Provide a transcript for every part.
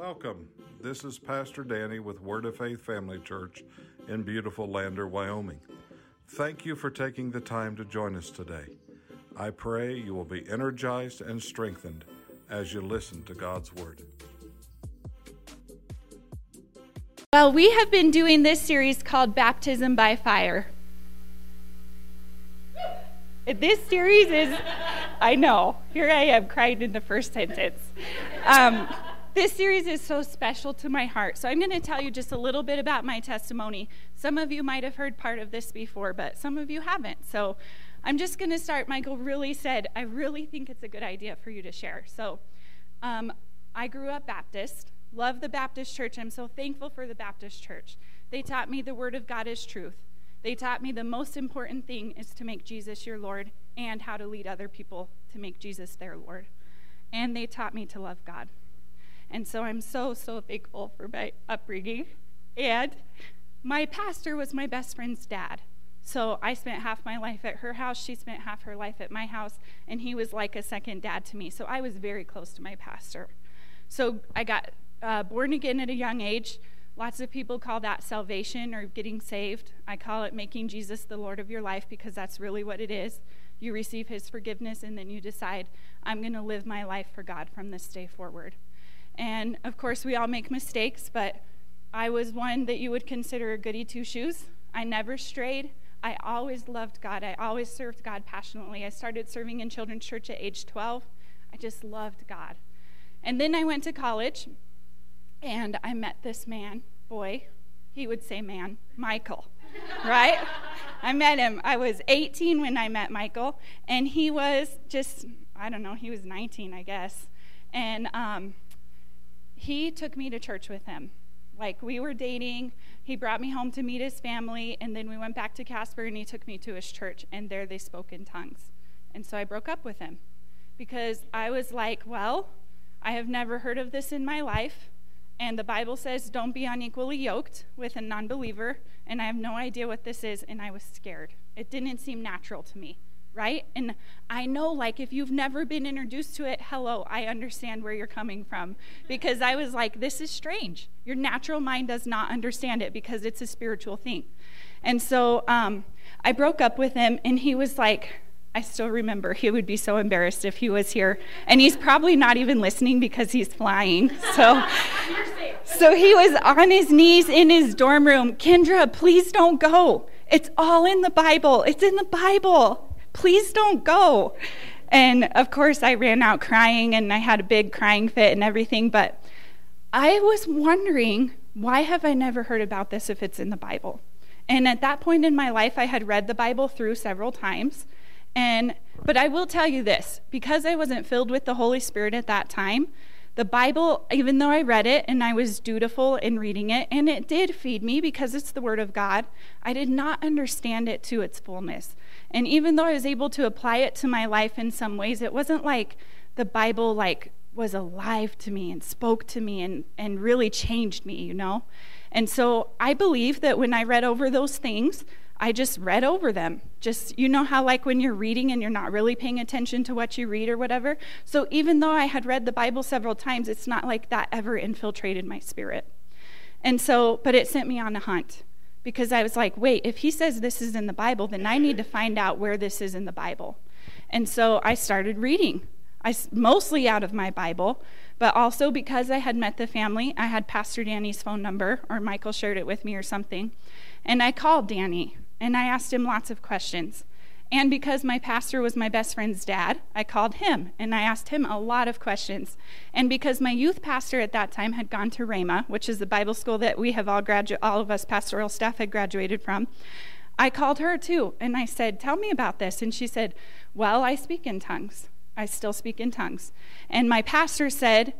Welcome. This is Pastor Danny with Word of Faith Family Church in beautiful Lander, Wyoming. Thank you for taking the time to join us today. I pray you will be energized and strengthened as you listen to God's Word. Well, we have been doing this series called Baptism by Fire. This series is, I know, here I am crying in the first sentence. Um, this series is so special to my heart. So I'm going to tell you just a little bit about my testimony. Some of you might have heard part of this before, but some of you haven't. So I'm just going to start. Michael really said, I really think it's a good idea for you to share. So um, I grew up Baptist, love the Baptist church. I'm so thankful for the Baptist church. They taught me the Word of God is truth. They taught me the most important thing is to make Jesus your Lord and how to lead other people to make Jesus their Lord. And they taught me to love God. And so I'm so, so thankful for my upbringing. And my pastor was my best friend's dad. So I spent half my life at her house. She spent half her life at my house. And he was like a second dad to me. So I was very close to my pastor. So I got uh, born again at a young age. Lots of people call that salvation or getting saved. I call it making Jesus the Lord of your life because that's really what it is. You receive his forgiveness and then you decide, I'm going to live my life for God from this day forward. And of course, we all make mistakes, but I was one that you would consider a goody two shoes. I never strayed. I always loved God. I always served God passionately. I started serving in children's church at age 12. I just loved God. And then I went to college and I met this man, boy, he would say man, Michael, right? I met him. I was 18 when I met Michael, and he was just, I don't know, he was 19, I guess. And um, he took me to church with him. Like we were dating, he brought me home to meet his family, and then we went back to Casper and he took me to his church, and there they spoke in tongues. And so I broke up with him because I was like, well, I have never heard of this in my life. And the Bible says, don't be unequally yoked with a non believer. And I have no idea what this is. And I was scared. It didn't seem natural to me right? And I know, like, if you've never been introduced to it, hello, I understand where you're coming from. Because I was like, this is strange. Your natural mind does not understand it because it's a spiritual thing. And so um, I broke up with him, and he was like, I still remember he would be so embarrassed if he was here. And he's probably not even listening because he's flying. So, so he was on his knees in his dorm room. Kendra, please don't go. It's all in the Bible. It's in the Bible please don't go. And of course, I ran out crying and I had a big crying fit and everything. But I was wondering, why have I never heard about this if it's in the Bible? And at that point in my life, I had read the Bible through several times. And but I will tell you this, because I wasn't filled with the Holy Spirit at that time, the Bible, even though I read it and I was dutiful in reading it, and it did feed me because it's the Word of God, I did not understand it to its fullness. And even though I was able to apply it to my life in some ways, it wasn't like the Bible like was alive to me and spoke to me and, and really changed me, you know? And so I believe that when I read over those things, I just read over them. Just, you know how, like, when you're reading and you're not really paying attention to what you read or whatever? So, even though I had read the Bible several times, it's not like that ever infiltrated my spirit. And so, but it sent me on a hunt because I was like, wait, if he says this is in the Bible, then I need to find out where this is in the Bible. And so I started reading. I mostly out of my Bible, but also because I had met the family, I had Pastor Danny's phone number, or Michael shared it with me or something. And I called Danny and I asked him lots of questions. And because my pastor was my best friend's dad, I called him and I asked him a lot of questions. And because my youth pastor at that time had gone to Rhema, which is the Bible school that we have all gradu- all of us pastoral staff had graduated from, I called her too and I said, "Tell me about this." And she said, "Well, I speak in tongues. I still speak in tongues." And my pastor said,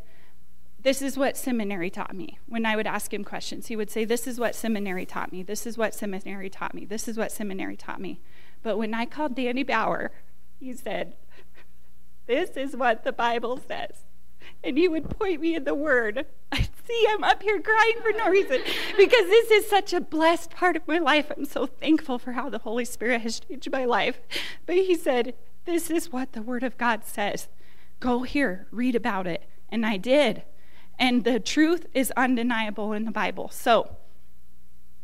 this is what seminary taught me. When I would ask him questions, he would say, This is what seminary taught me. This is what seminary taught me. This is what seminary taught me. But when I called Danny Bauer, he said, This is what the Bible says. And he would point me in the Word. I see I'm up here crying for no reason because this is such a blessed part of my life. I'm so thankful for how the Holy Spirit has changed my life. But he said, This is what the Word of God says. Go here, read about it. And I did. And the truth is undeniable in the Bible. So,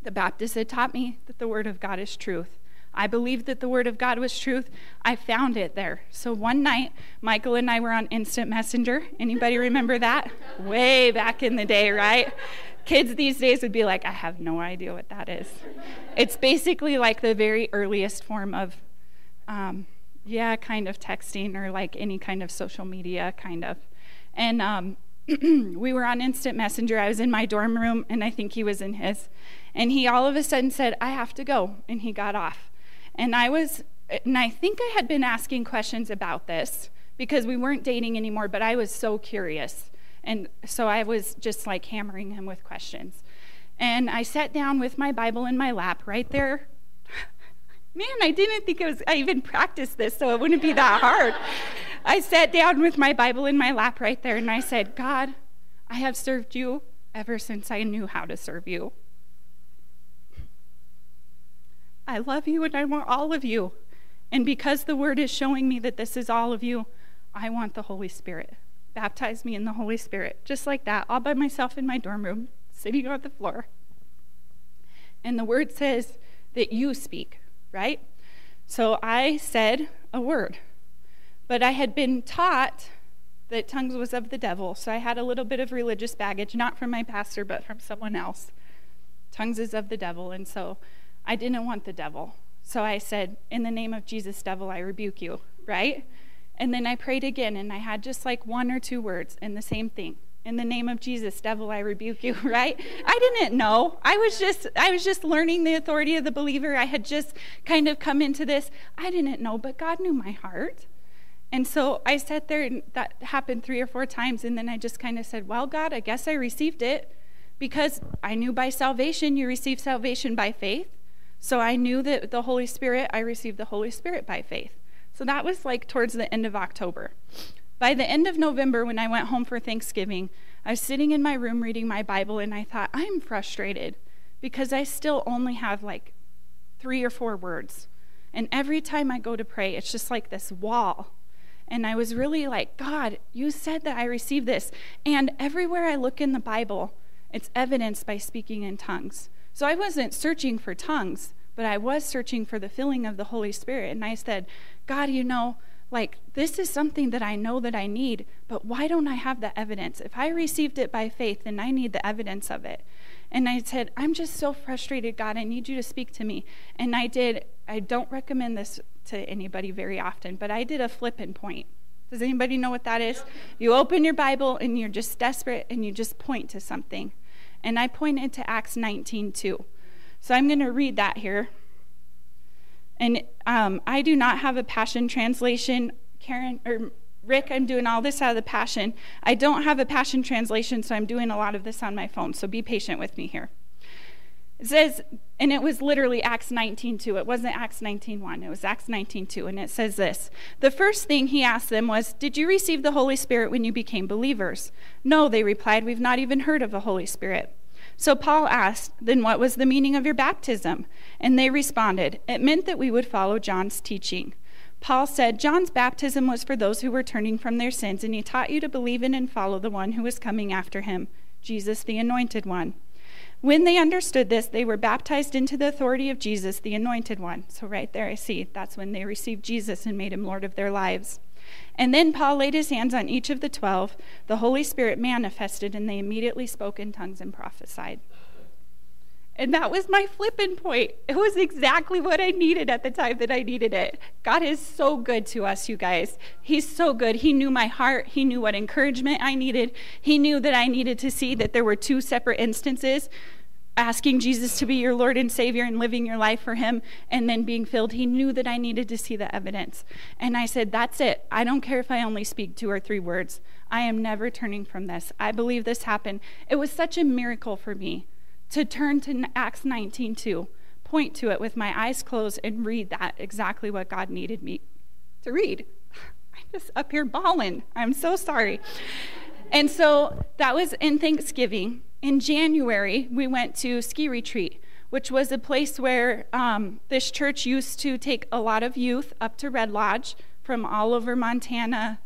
the Baptist had taught me that the Word of God is truth. I believed that the Word of God was truth. I found it there. So one night, Michael and I were on Instant Messenger. Anybody remember that? Way back in the day, right? Kids these days would be like, I have no idea what that is. It's basically like the very earliest form of, um, yeah, kind of texting or like any kind of social media, kind of. And um, we were on Instant Messenger. I was in my dorm room, and I think he was in his. And he all of a sudden said, I have to go. And he got off. And I was, and I think I had been asking questions about this because we weren't dating anymore, but I was so curious. And so I was just like hammering him with questions. And I sat down with my Bible in my lap right there. Man, I didn't think it was, I even practiced this, so it wouldn't be that hard. I sat down with my Bible in my lap right there and I said, God, I have served you ever since I knew how to serve you. I love you and I want all of you. And because the word is showing me that this is all of you, I want the Holy Spirit. Baptize me in the Holy Spirit. Just like that, all by myself in my dorm room, sitting on the floor. And the word says that you speak, right? So I said a word. But I had been taught that tongues was of the devil. So I had a little bit of religious baggage, not from my pastor, but from someone else. Tongues is of the devil. And so I didn't want the devil. So I said, In the name of Jesus, devil, I rebuke you, right? And then I prayed again, and I had just like one or two words, and the same thing. In the name of Jesus, devil, I rebuke you, right? I didn't know. I was just I was just learning the authority of the believer. I had just kind of come into this. I didn't know, but God knew my heart. And so I sat there, and that happened three or four times. And then I just kind of said, Well, God, I guess I received it because I knew by salvation you receive salvation by faith. So I knew that the Holy Spirit, I received the Holy Spirit by faith. So that was like towards the end of October. By the end of November, when I went home for Thanksgiving, I was sitting in my room reading my Bible and I thought, I'm frustrated because I still only have like three or four words. And every time I go to pray, it's just like this wall. And I was really like, God, you said that I received this. And everywhere I look in the Bible, it's evidenced by speaking in tongues. So I wasn't searching for tongues, but I was searching for the filling of the Holy Spirit. And I said, God, you know, like this is something that I know that I need, but why don't I have the evidence? If I received it by faith, then I need the evidence of it. And I said, I'm just so frustrated, God. I need you to speak to me. And I did, I don't recommend this to anybody very often, but I did a flip and point. Does anybody know what that is? You open your Bible and you're just desperate and you just point to something and I pointed to Acts 19 two. So I'm going to read that here. And um, I do not have a Passion translation. Karen or Rick, I'm doing all this out of the Passion. I don't have a Passion translation, so I'm doing a lot of this on my phone. So be patient with me here. It says, and it was literally Acts 19:2. It wasn't Acts 19:1. It was Acts 19:2, and it says this: The first thing he asked them was, "Did you receive the Holy Spirit when you became believers?" No, they replied, "We've not even heard of the Holy Spirit." So Paul asked, Then what was the meaning of your baptism? And they responded, It meant that we would follow John's teaching. Paul said, John's baptism was for those who were turning from their sins, and he taught you to believe in and follow the one who was coming after him, Jesus, the Anointed One. When they understood this, they were baptized into the authority of Jesus, the Anointed One. So, right there, I see that's when they received Jesus and made him Lord of their lives. And then Paul laid his hands on each of the twelve. The Holy Spirit manifested, and they immediately spoke in tongues and prophesied. And that was my flipping point. It was exactly what I needed at the time that I needed it. God is so good to us, you guys. He's so good. He knew my heart. He knew what encouragement I needed. He knew that I needed to see that there were two separate instances asking Jesus to be your Lord and Savior and living your life for Him and then being filled. He knew that I needed to see the evidence. And I said, That's it. I don't care if I only speak two or three words. I am never turning from this. I believe this happened. It was such a miracle for me to turn to Acts 19:2, point to it with my eyes closed and read that exactly what God needed me to read. I'm just up here bawling. I'm so sorry. And so that was in Thanksgiving. In January, we went to ski retreat, which was a place where um, this church used to take a lot of youth up to Red Lodge from all over Montana,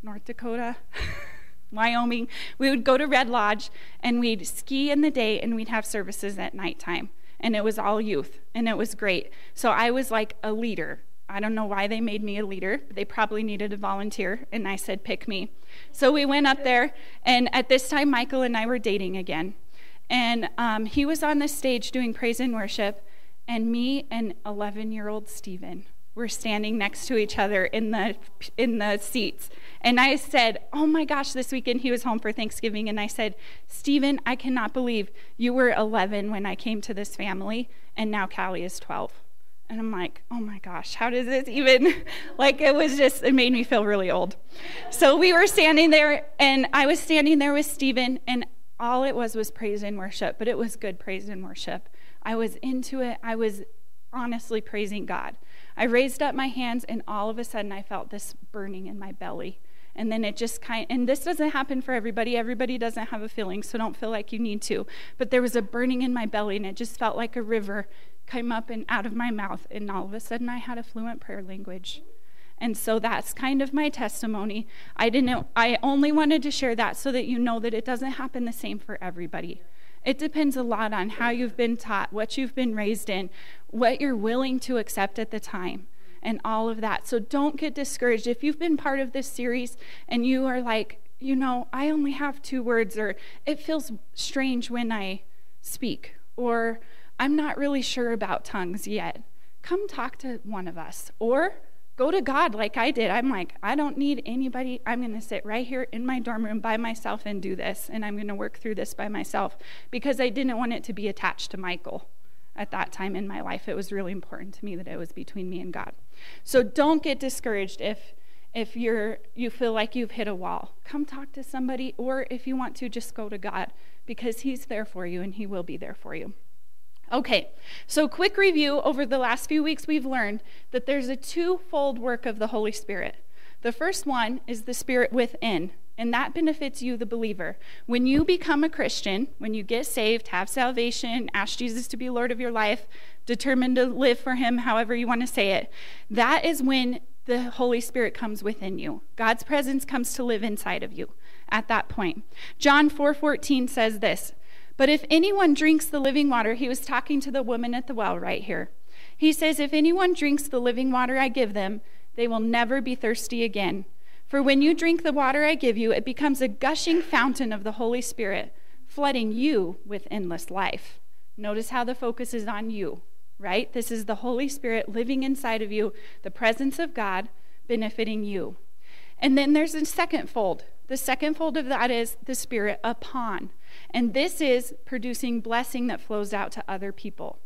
North Dakota. Wyoming. We would go to Red Lodge and we'd ski in the day and we'd have services at nighttime. And it was all youth and it was great. So I was like a leader. I don't know why they made me a leader. They probably needed a volunteer. And I said, pick me. So we went up there. And at this time, Michael and I were dating again. And um, he was on the stage doing praise and worship. And me and 11 year old Stephen were standing next to each other in the in the seats and i said oh my gosh this weekend he was home for thanksgiving and i said stephen i cannot believe you were 11 when i came to this family and now callie is 12 and i'm like oh my gosh how does this even like it was just it made me feel really old so we were standing there and i was standing there with stephen and all it was was praise and worship but it was good praise and worship i was into it i was honestly praising god I raised up my hands, and all of a sudden I felt this burning in my belly. And then it just kind and this doesn't happen for everybody. Everybody doesn't have a feeling, so don't feel like you need to. But there was a burning in my belly, and it just felt like a river came up and out of my mouth. And all of a sudden I had a fluent prayer language. And so that's kind of my testimony. I didn't I only wanted to share that so that you know that it doesn't happen the same for everybody. It depends a lot on how you've been taught, what you've been raised in, what you're willing to accept at the time, and all of that. So don't get discouraged. If you've been part of this series and you are like, you know, I only have two words, or it feels strange when I speak, or I'm not really sure about tongues yet, come talk to one of us. Or go to God like I did. I'm like, I don't need anybody. I'm going to sit right here in my dorm room by myself and do this. And I'm going to work through this by myself because I didn't want it to be attached to Michael at that time in my life. It was really important to me that it was between me and God. So don't get discouraged if if you're you feel like you've hit a wall. Come talk to somebody or if you want to just go to God because he's there for you and he will be there for you. Okay, so quick review over the last few weeks, we've learned that there's a twofold work of the Holy Spirit. The first one is the Spirit within, and that benefits you, the believer. When you become a Christian, when you get saved, have salvation, ask Jesus to be Lord of your life, determined to live for Him, however you want to say it, that is when the Holy Spirit comes within you. God's presence comes to live inside of you at that point. John 4:14 says this, but if anyone drinks the living water, he was talking to the woman at the well right here. He says, If anyone drinks the living water I give them, they will never be thirsty again. For when you drink the water I give you, it becomes a gushing fountain of the Holy Spirit, flooding you with endless life. Notice how the focus is on you, right? This is the Holy Spirit living inside of you, the presence of God benefiting you. And then there's a second fold. The second fold of that is the Spirit upon. And this is producing blessing that flows out to other people.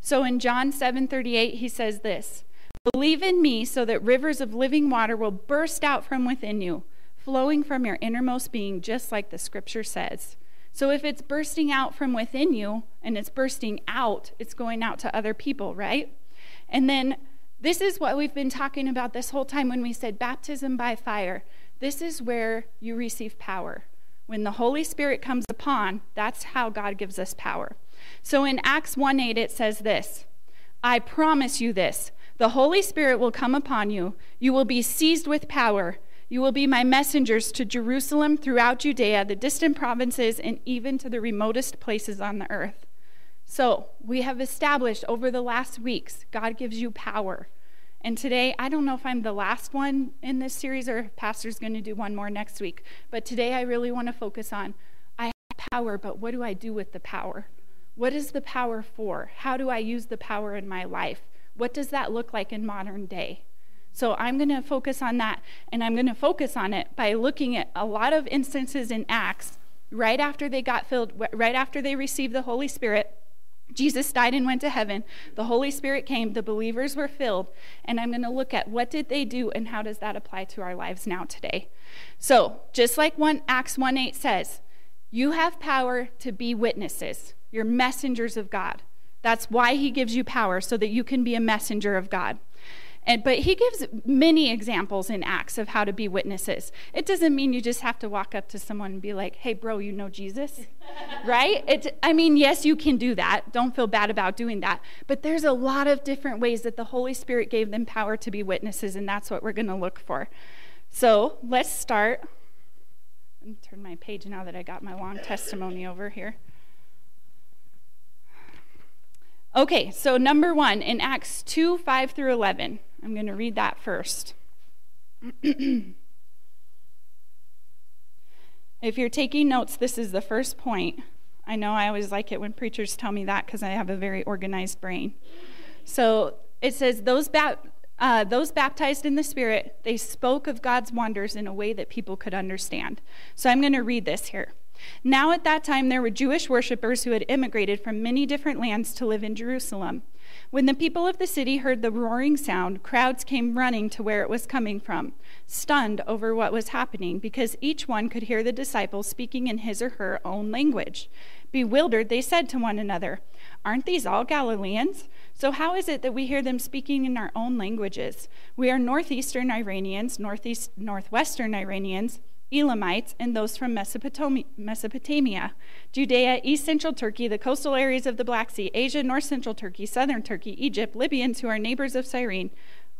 So in John 7:38 he says this, "Believe in me so that rivers of living water will burst out from within you, flowing from your innermost being just like the scripture says." So if it's bursting out from within you and it's bursting out, it's going out to other people, right? And then this is what we've been talking about this whole time when we said baptism by fire. This is where you receive power. When the Holy Spirit comes upon, that's how God gives us power. So in Acts 1 8, it says this I promise you this the Holy Spirit will come upon you, you will be seized with power. You will be my messengers to Jerusalem, throughout Judea, the distant provinces, and even to the remotest places on the earth. So, we have established over the last weeks, God gives you power. And today, I don't know if I'm the last one in this series or if Pastor's going to do one more next week. But today, I really want to focus on I have power, but what do I do with the power? What is the power for? How do I use the power in my life? What does that look like in modern day? So I'm going to focus on that, and I'm going to focus on it by looking at a lot of instances in Acts right after they got filled, right after they received the Holy Spirit Jesus died and went to heaven. The Holy Spirit came. The believers were filled. And I'm going to look at what did they do and how does that apply to our lives now today. So, just like one, Acts 1 8 says, you have power to be witnesses. You're messengers of God. That's why he gives you power, so that you can be a messenger of God. And, but he gives many examples in Acts of how to be witnesses. It doesn't mean you just have to walk up to someone and be like, hey, bro, you know Jesus? right? It, I mean, yes, you can do that. Don't feel bad about doing that. But there's a lot of different ways that the Holy Spirit gave them power to be witnesses, and that's what we're going to look for. So let's start turn my page now that I got my long testimony over here. Okay, so number one in Acts 2 5 through 11. I'm going to read that first. if you're taking notes, this is the first point. I know I always like it when preachers tell me that because I have a very organized brain. So it says, those, ba- uh, those baptized in the Spirit, they spoke of God's wonders in a way that people could understand. So I'm going to read this here. Now, at that time, there were Jewish worshippers who had immigrated from many different lands to live in Jerusalem. When the people of the city heard the roaring sound, crowds came running to where it was coming from, stunned over what was happening, because each one could hear the disciples speaking in his or her own language. Bewildered, they said to one another, Aren't these all Galileans? So, how is it that we hear them speaking in our own languages? We are northeastern Iranians, northeast, northwestern Iranians, Elamites, and those from Mesopotamia, Judea, East Central Turkey, the coastal areas of the Black Sea, Asia, North Central Turkey, Southern Turkey, Egypt, Libyans who are neighbors of Cyrene,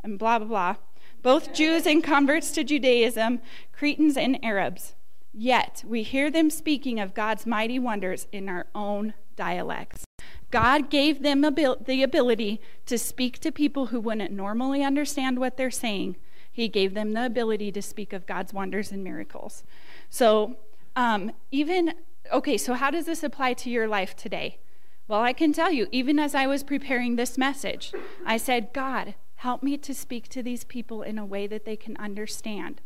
and blah, blah, blah. Both Jews and converts to Judaism, Cretans and Arabs. Yet we hear them speaking of God's mighty wonders in our own dialects. God gave them the ability to speak to people who wouldn't normally understand what they're saying he gave them the ability to speak of God's wonders and miracles. So, um, even, okay, so how does this apply to your life today? Well, I can tell you, even as I was preparing this message, I said, God, help me to speak to these people in a way that they can understand,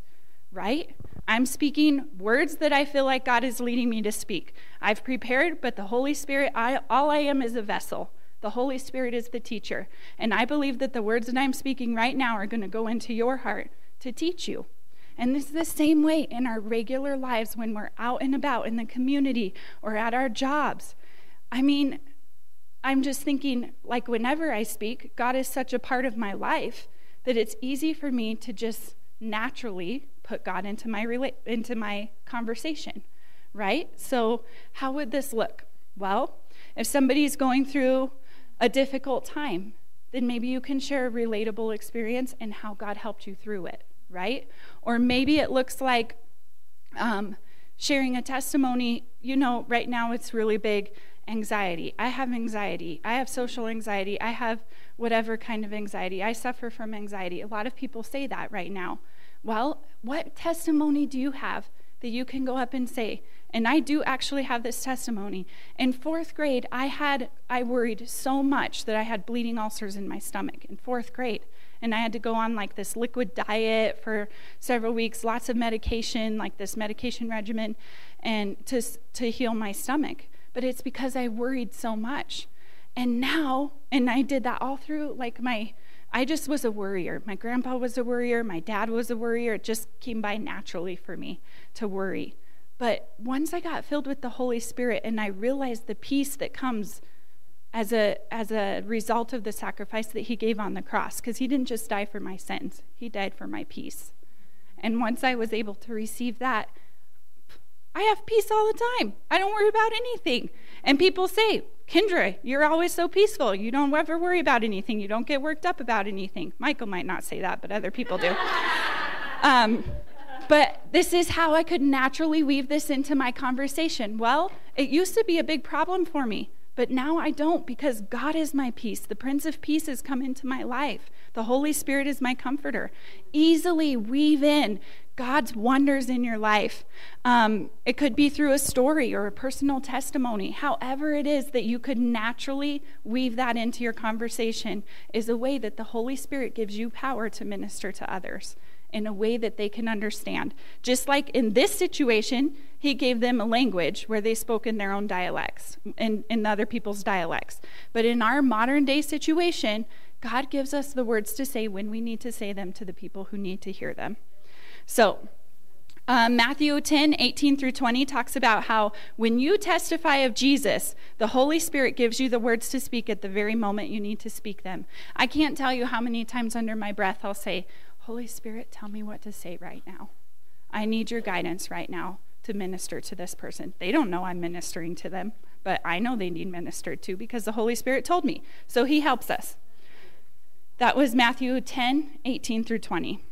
right? I'm speaking words that I feel like God is leading me to speak. I've prepared, but the Holy Spirit, I, all I am is a vessel. The Holy Spirit is the teacher. And I believe that the words that I'm speaking right now are going to go into your heart to teach you. And this is the same way in our regular lives when we're out and about in the community or at our jobs. I mean, I'm just thinking, like, whenever I speak, God is such a part of my life that it's easy for me to just naturally put God into my, rela- into my conversation, right? So, how would this look? Well, if somebody's going through a difficult time, then maybe you can share a relatable experience and how God helped you through it, right? Or maybe it looks like um, sharing a testimony. You know, right now it's really big anxiety. I have anxiety. I have social anxiety. I have whatever kind of anxiety. I suffer from anxiety. A lot of people say that right now. Well, what testimony do you have that you can go up and say, and I do actually have this testimony. In fourth grade, I had I worried so much that I had bleeding ulcers in my stomach in fourth grade. And I had to go on like this liquid diet for several weeks, lots of medication, like this medication regimen, and to to heal my stomach. But it's because I worried so much. And now, and I did that all through like my I just was a worrier. My grandpa was a worrier, my dad was a worrier. It just came by naturally for me to worry. But once I got filled with the Holy Spirit and I realized the peace that comes as a, as a result of the sacrifice that he gave on the cross, because he didn't just die for my sins, he died for my peace. And once I was able to receive that, I have peace all the time. I don't worry about anything. And people say, Kendra, you're always so peaceful. You don't ever worry about anything. You don't get worked up about anything. Michael might not say that, but other people do. um, but this is how I could naturally weave this into my conversation. Well, it used to be a big problem for me, but now I don't because God is my peace. The Prince of Peace has come into my life. The Holy Spirit is my comforter. Easily weave in God's wonders in your life. Um, it could be through a story or a personal testimony. However, it is that you could naturally weave that into your conversation, is a way that the Holy Spirit gives you power to minister to others in a way that they can understand. Just like in this situation, he gave them a language where they spoke in their own dialects, in, in other people's dialects. But in our modern day situation, God gives us the words to say when we need to say them to the people who need to hear them. So, um, Matthew 10, 18 through 20 talks about how when you testify of Jesus, the Holy Spirit gives you the words to speak at the very moment you need to speak them. I can't tell you how many times under my breath I'll say, Holy Spirit, tell me what to say right now. I need your guidance right now to minister to this person. They don't know I'm ministering to them, but I know they need ministered to because the Holy Spirit told me. So he helps us. That was Matthew 10, 18 through 20.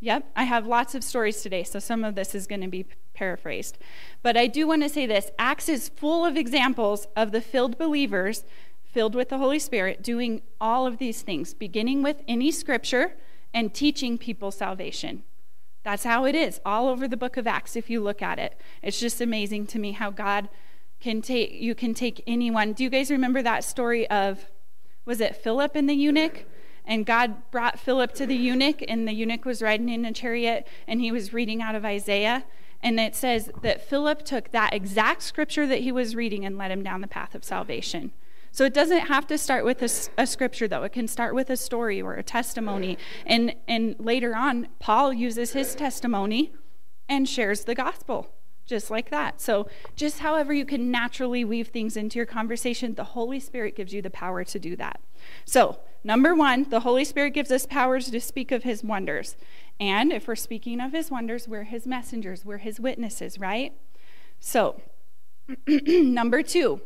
Yep, I have lots of stories today, so some of this is going to be paraphrased. But I do want to say this Acts is full of examples of the filled believers, filled with the Holy Spirit, doing all of these things, beginning with any scripture and teaching people salvation. That's how it is all over the book of Acts if you look at it. It's just amazing to me how God can take you can take anyone. Do you guys remember that story of was it Philip and the eunuch? And God brought Philip to the eunuch, and the eunuch was riding in a chariot, and he was reading out of Isaiah. And it says that Philip took that exact scripture that he was reading and led him down the path of salvation. So it doesn't have to start with a, a, scripture, though. It can start with a story or a testimony. And, and later on, Paul uses his testimony and shares the gospel just like that. So, just however you can naturally weave things into your conversation, the Holy Spirit gives you the power to do that. So, number one, the Holy Spirit gives us powers to speak of his wonders. And if we're speaking of his wonders, we're his messengers, we're his witnesses, right? So, number two,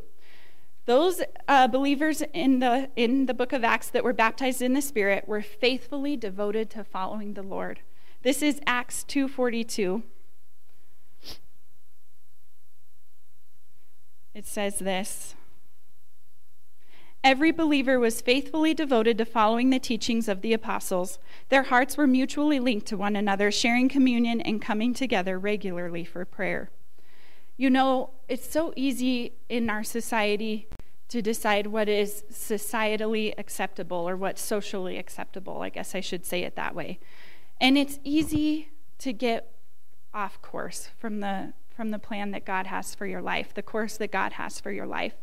those uh, believers in the in the book of Acts that were baptized in the Spirit were faithfully devoted to following the Lord. This is Acts 2:42. It says this Every believer was faithfully devoted to following the teachings of the apostles. Their hearts were mutually linked to one another, sharing communion and coming together regularly for prayer. You know, it's so easy in our society to decide what is societally acceptable or what's socially acceptable. I guess I should say it that way. And it's easy to get off course from the from the plan that God has for your life, the course that God has for your life.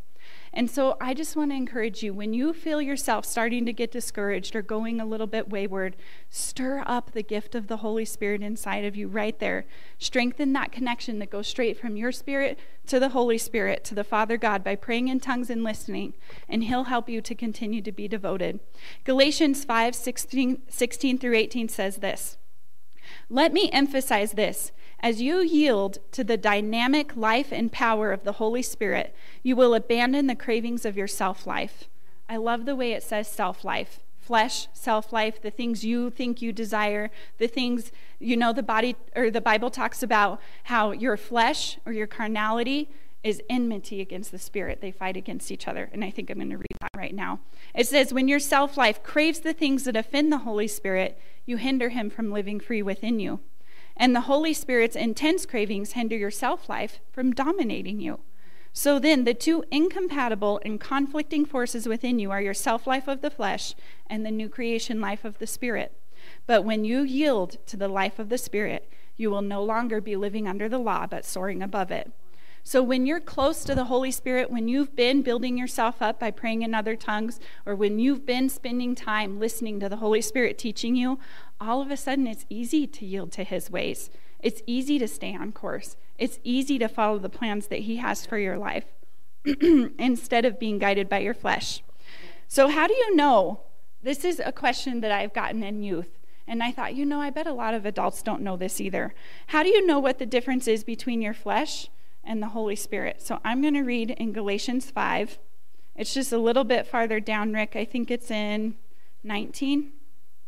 And so I just want to encourage you when you feel yourself starting to get discouraged or going a little bit wayward, stir up the gift of the Holy Spirit inside of you right there. Strengthen that connection that goes straight from your spirit to the Holy Spirit, to the Father God, by praying in tongues and listening, and He'll help you to continue to be devoted. Galatians 5 16, 16 through 18 says this. Let me emphasize this. As you yield to the dynamic life and power of the Holy Spirit, you will abandon the cravings of your self life. I love the way it says self life flesh, self life, the things you think you desire, the things, you know, the body or the Bible talks about how your flesh or your carnality is enmity against the spirit. They fight against each other. And I think I'm going to read that right now. It says, When your self life craves the things that offend the Holy Spirit, you hinder him from living free within you and the Holy Spirit's intense cravings hinder your self life from dominating you. So then, the two incompatible and conflicting forces within you are your self life of the flesh and the new creation life of the Spirit. But when you yield to the life of the Spirit, you will no longer be living under the law, but soaring above it. So when you're close to the Holy Spirit, when you've been building yourself up by praying in other tongues, or when you've been spending time listening to the Holy Spirit teaching you, all of a sudden it's easy to yield to His ways. It's easy to stay on course. It's easy to follow the plans that He has for your life instead of being guided by your flesh. So, how do you know? This is a question that I've gotten in youth. And I thought, you know, I bet a lot of adults don't know this either. How do you know what the difference is between your flesh and the Holy Spirit. So I'm going to read in Galatians 5. It's just a little bit farther down, Rick. I think it's in 19,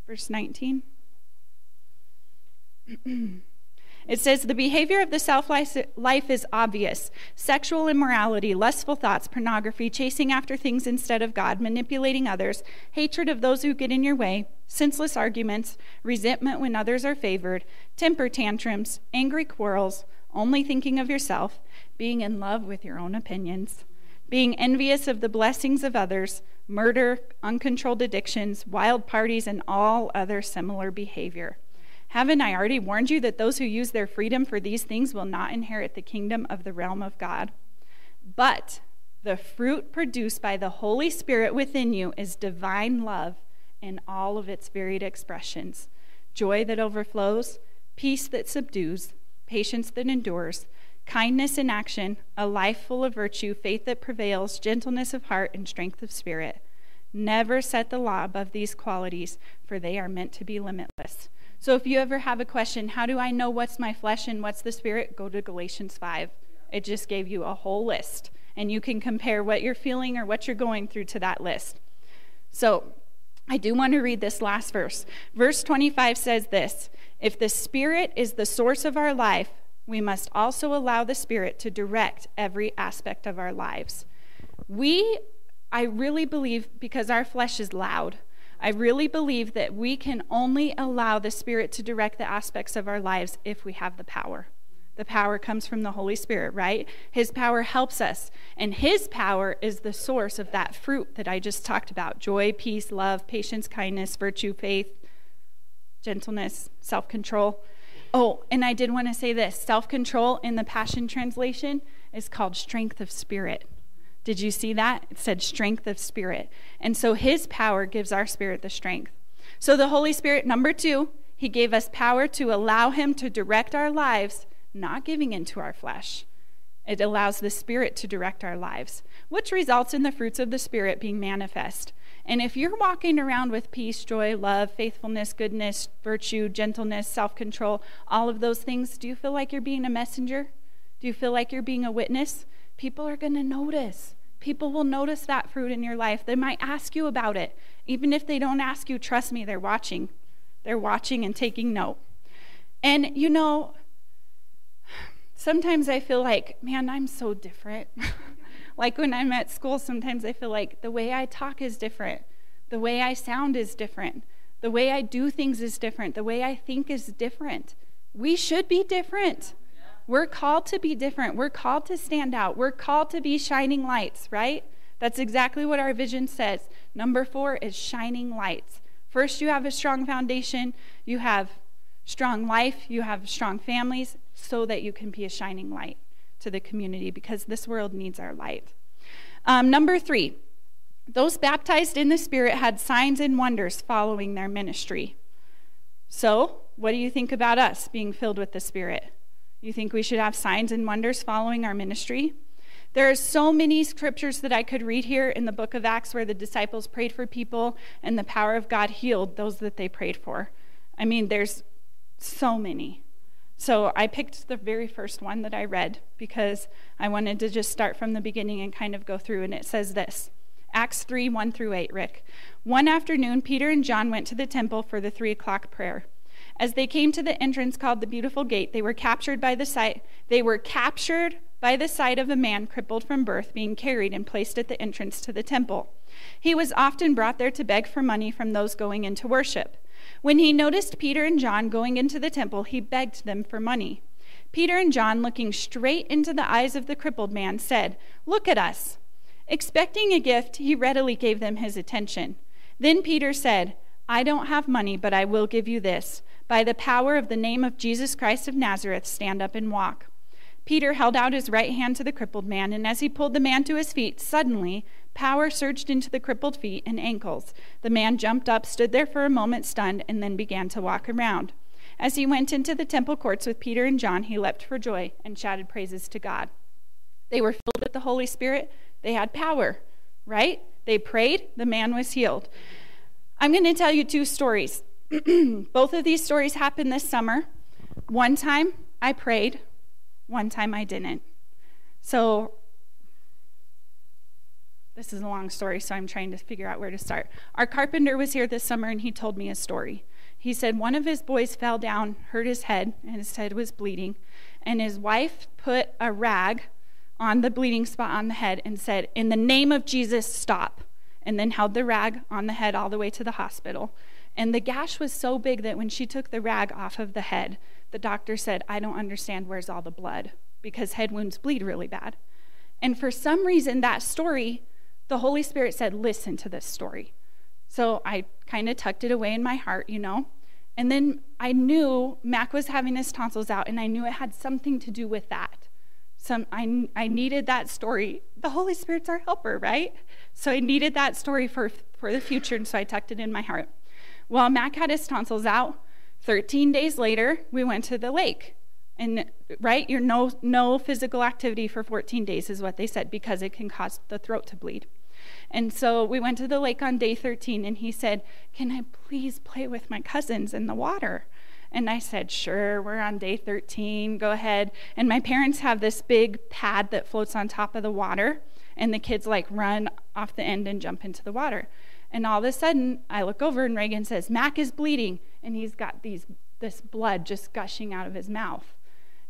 verse 19. It says the behavior of the self life is obvious sexual immorality, lustful thoughts, pornography, chasing after things instead of God, manipulating others, hatred of those who get in your way, senseless arguments, resentment when others are favored, temper tantrums, angry quarrels only thinking of yourself, being in love with your own opinions, being envious of the blessings of others, murder, uncontrolled addictions, wild parties, and all other similar behavior. Haven't I already warned you that those who use their freedom for these things will not inherit the kingdom of the realm of God? But the fruit produced by the Holy Spirit within you is divine love in all of its varied expressions joy that overflows, peace that subdues patience that endures, kindness in action, a life full of virtue, faith that prevails, gentleness of heart, and strength of spirit. Never set the law above these qualities, for they are meant to be limitless. So if you ever have a question, how do I know what's my flesh and what's the spirit? Go to Galatians 5. It just gave you a whole list, and you can compare what you're feeling or what you're going through to that list. So I do want to read this last verse. Verse 25 says this If the Spirit is the source of our life, we must also allow the Spirit to direct every aspect of our lives. We, I really believe, because our flesh is loud, I really believe that we can only allow the Spirit to direct the aspects of our lives if we have the power. The power comes from the Holy Spirit, right? His power helps us. And His power is the source of that fruit that I just talked about joy, peace, love, patience, kindness, virtue, faith, gentleness, self control. Oh, and I did want to say this self control in the Passion Translation is called strength of spirit. Did you see that? It said strength of spirit. And so his power gives our spirit the strength. So the Holy Spirit, number two, he gave us power to allow him to direct our lives, not giving into our flesh. It allows the Spirit to direct our lives, which results in the fruits of the Spirit being manifest. And if you're walking around with peace, joy, love, faithfulness, goodness, virtue, gentleness, self control, all of those things, do you feel like you're being a messenger? Do you feel like you're being a witness? people are going to notice. People will notice that fruit in your life. They might ask you about it. Even if they don't ask you, trust me, they're watching. They're watching and taking note. And you know, sometimes I feel like, man, I'm so different. like when I'm at school, sometimes I feel like the way I talk is different, the way I sound is different, the way I do things is different, the way I think is different. We should be different. We're called to be different. We're called to stand out. We're called to be shining lights, right? That's exactly what our vision says. Number four is shining lights. First, you have a strong foundation, you have strong life, you have strong families, so that you can be a shining light to the community because this world needs our light. Um, number three, those baptized in the Spirit had signs and wonders following their ministry. So, what do you think about us being filled with the Spirit? You think we should have signs and wonders following our ministry? There are so many scriptures that I could read here in the book of Acts where the disciples prayed for people and the power of God healed those that they prayed for. I mean, there's so many. So I picked the very first one that I read because I wanted to just start from the beginning and kind of go through. And it says this Acts 3 1 through 8, Rick. One afternoon, Peter and John went to the temple for the three o'clock prayer. As they came to the entrance called the Beautiful Gate, they were captured by the sight. They were captured by the sight of a man crippled from birth being carried and placed at the entrance to the temple. He was often brought there to beg for money from those going in to worship. When he noticed Peter and John going into the temple, he begged them for money. Peter and John, looking straight into the eyes of the crippled man, said, Look at us. Expecting a gift, he readily gave them his attention. Then Peter said, I don't have money, but I will give you this. By the power of the name of Jesus Christ of Nazareth, stand up and walk. Peter held out his right hand to the crippled man, and as he pulled the man to his feet, suddenly power surged into the crippled feet and ankles. The man jumped up, stood there for a moment stunned, and then began to walk around. As he went into the temple courts with Peter and John, he leapt for joy and shouted praises to God. They were filled with the Holy Spirit, they had power, right? They prayed, the man was healed. I'm going to tell you two stories. Both of these stories happened this summer. One time I prayed, one time I didn't. So, this is a long story, so I'm trying to figure out where to start. Our carpenter was here this summer and he told me a story. He said one of his boys fell down, hurt his head, and his head was bleeding. And his wife put a rag on the bleeding spot on the head and said, In the name of Jesus, stop. And then held the rag on the head all the way to the hospital. And the gash was so big that when she took the rag off of the head, the doctor said, I don't understand where's all the blood because head wounds bleed really bad. And for some reason, that story, the Holy Spirit said, Listen to this story. So I kind of tucked it away in my heart, you know. And then I knew Mac was having his tonsils out, and I knew it had something to do with that. Some, I, I needed that story. The Holy Spirit's our helper, right? So I needed that story for, for the future, and so I tucked it in my heart. Well, Mac had his tonsils out. 13 days later, we went to the lake. And right, you're no no physical activity for 14 days is what they said because it can cause the throat to bleed. And so we went to the lake on day 13 and he said, "Can I please play with my cousins in the water?" And I said, Sure, we're on day 13, go ahead. And my parents have this big pad that floats on top of the water, and the kids like run off the end and jump into the water. And all of a sudden, I look over and Reagan says, Mac is bleeding. And he's got these this blood just gushing out of his mouth.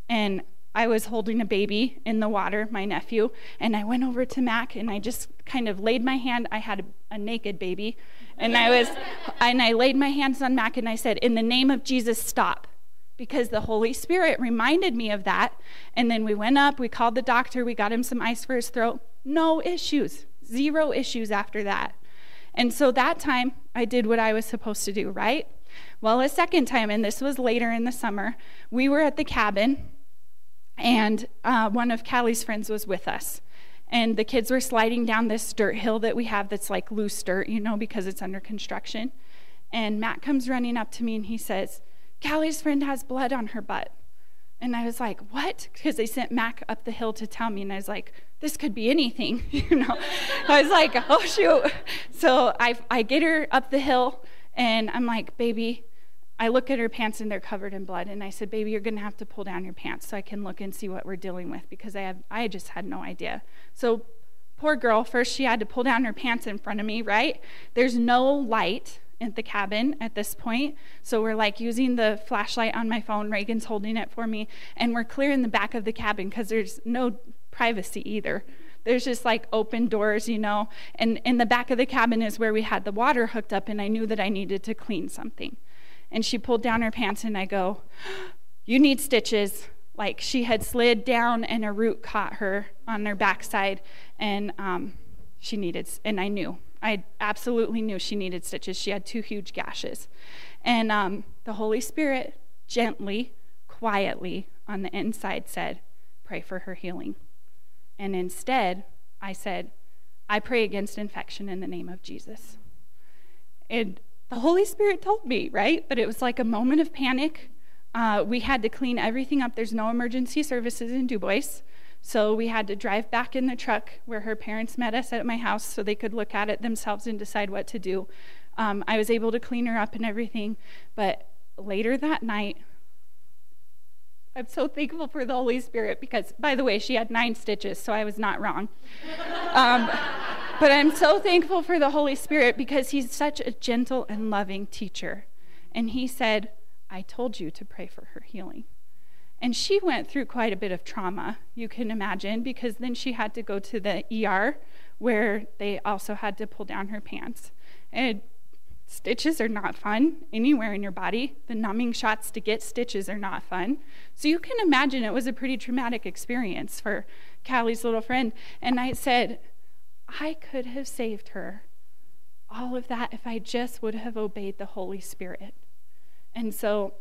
And I was holding a baby in the water, my nephew, and I went over to Mac and I just kind of laid my hand. I had a, a naked baby, and I was, and I laid my hands on Mac and I said, "In the name of Jesus, stop," because the Holy Spirit reminded me of that. And then we went up, we called the doctor, we got him some ice for his throat. No issues, zero issues after that. And so that time, I did what I was supposed to do, right? Well, a second time, and this was later in the summer, we were at the cabin and uh, one of Callie's friends was with us. And the kids were sliding down this dirt hill that we have that's like loose dirt, you know, because it's under construction. And Matt comes running up to me and he says, Callie's friend has blood on her butt. And I was like, what? Because they sent Mac up the hill to tell me. And I was like, this could be anything, you know. I was like, oh, shoot. So I, I get her up the hill and I'm like, baby, I look at her pants and they're covered in blood. And I said, Baby, you're going to have to pull down your pants so I can look and see what we're dealing with because I, have, I just had no idea. So, poor girl, first she had to pull down her pants in front of me, right? There's no light at the cabin at this point. So, we're like using the flashlight on my phone. Reagan's holding it for me. And we're clearing the back of the cabin because there's no privacy either there's just like open doors, you know. And in the back of the cabin is where we had the water hooked up, and I knew that I needed to clean something and she pulled down her pants, and I go, You need stitches. Like she had slid down, and a root caught her on her backside, and um, she needed, and I knew. I absolutely knew she needed stitches. She had two huge gashes. And um, the Holy Spirit gently, quietly on the inside said, Pray for her healing. And instead, I said, I pray against infection in the name of Jesus. And the Holy Spirit told me, right? But it was like a moment of panic. Uh, we had to clean everything up. There's no emergency services in Dubois. So we had to drive back in the truck where her parents met us at my house so they could look at it themselves and decide what to do. Um, I was able to clean her up and everything. But later that night, I'm so thankful for the Holy Spirit because, by the way, she had nine stitches, so I was not wrong. Um, but I'm so thankful for the Holy Spirit because He's such a gentle and loving teacher. And He said, I told you to pray for her healing. And she went through quite a bit of trauma, you can imagine, because then she had to go to the ER where they also had to pull down her pants. And stitches are not fun anywhere in your body. The numbing shots to get stitches are not fun. So you can imagine it was a pretty traumatic experience for Callie's little friend. And I said, I could have saved her all of that if I just would have obeyed the Holy Spirit. And so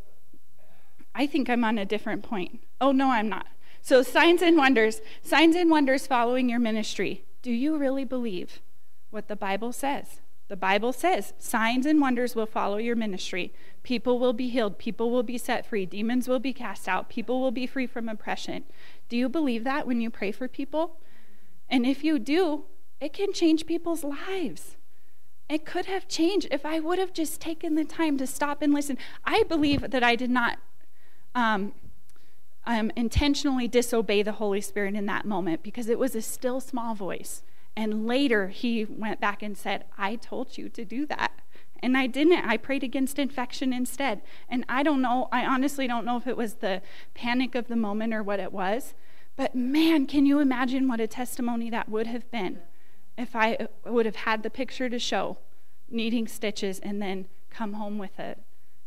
I think I'm on a different point. Oh, no, I'm not. So, signs and wonders, signs and wonders following your ministry. Do you really believe what the Bible says? The Bible says signs and wonders will follow your ministry. People will be healed. People will be set free. Demons will be cast out. People will be free from oppression. Do you believe that when you pray for people? And if you do, it can change people's lives. It could have changed if I would have just taken the time to stop and listen. I believe that I did not um, um, intentionally disobey the Holy Spirit in that moment because it was a still small voice. And later he went back and said, I told you to do that. And I didn't. I prayed against infection instead. And I don't know, I honestly don't know if it was the panic of the moment or what it was. But man, can you imagine what a testimony that would have been? If I would have had the picture to show, needing stitches, and then come home with a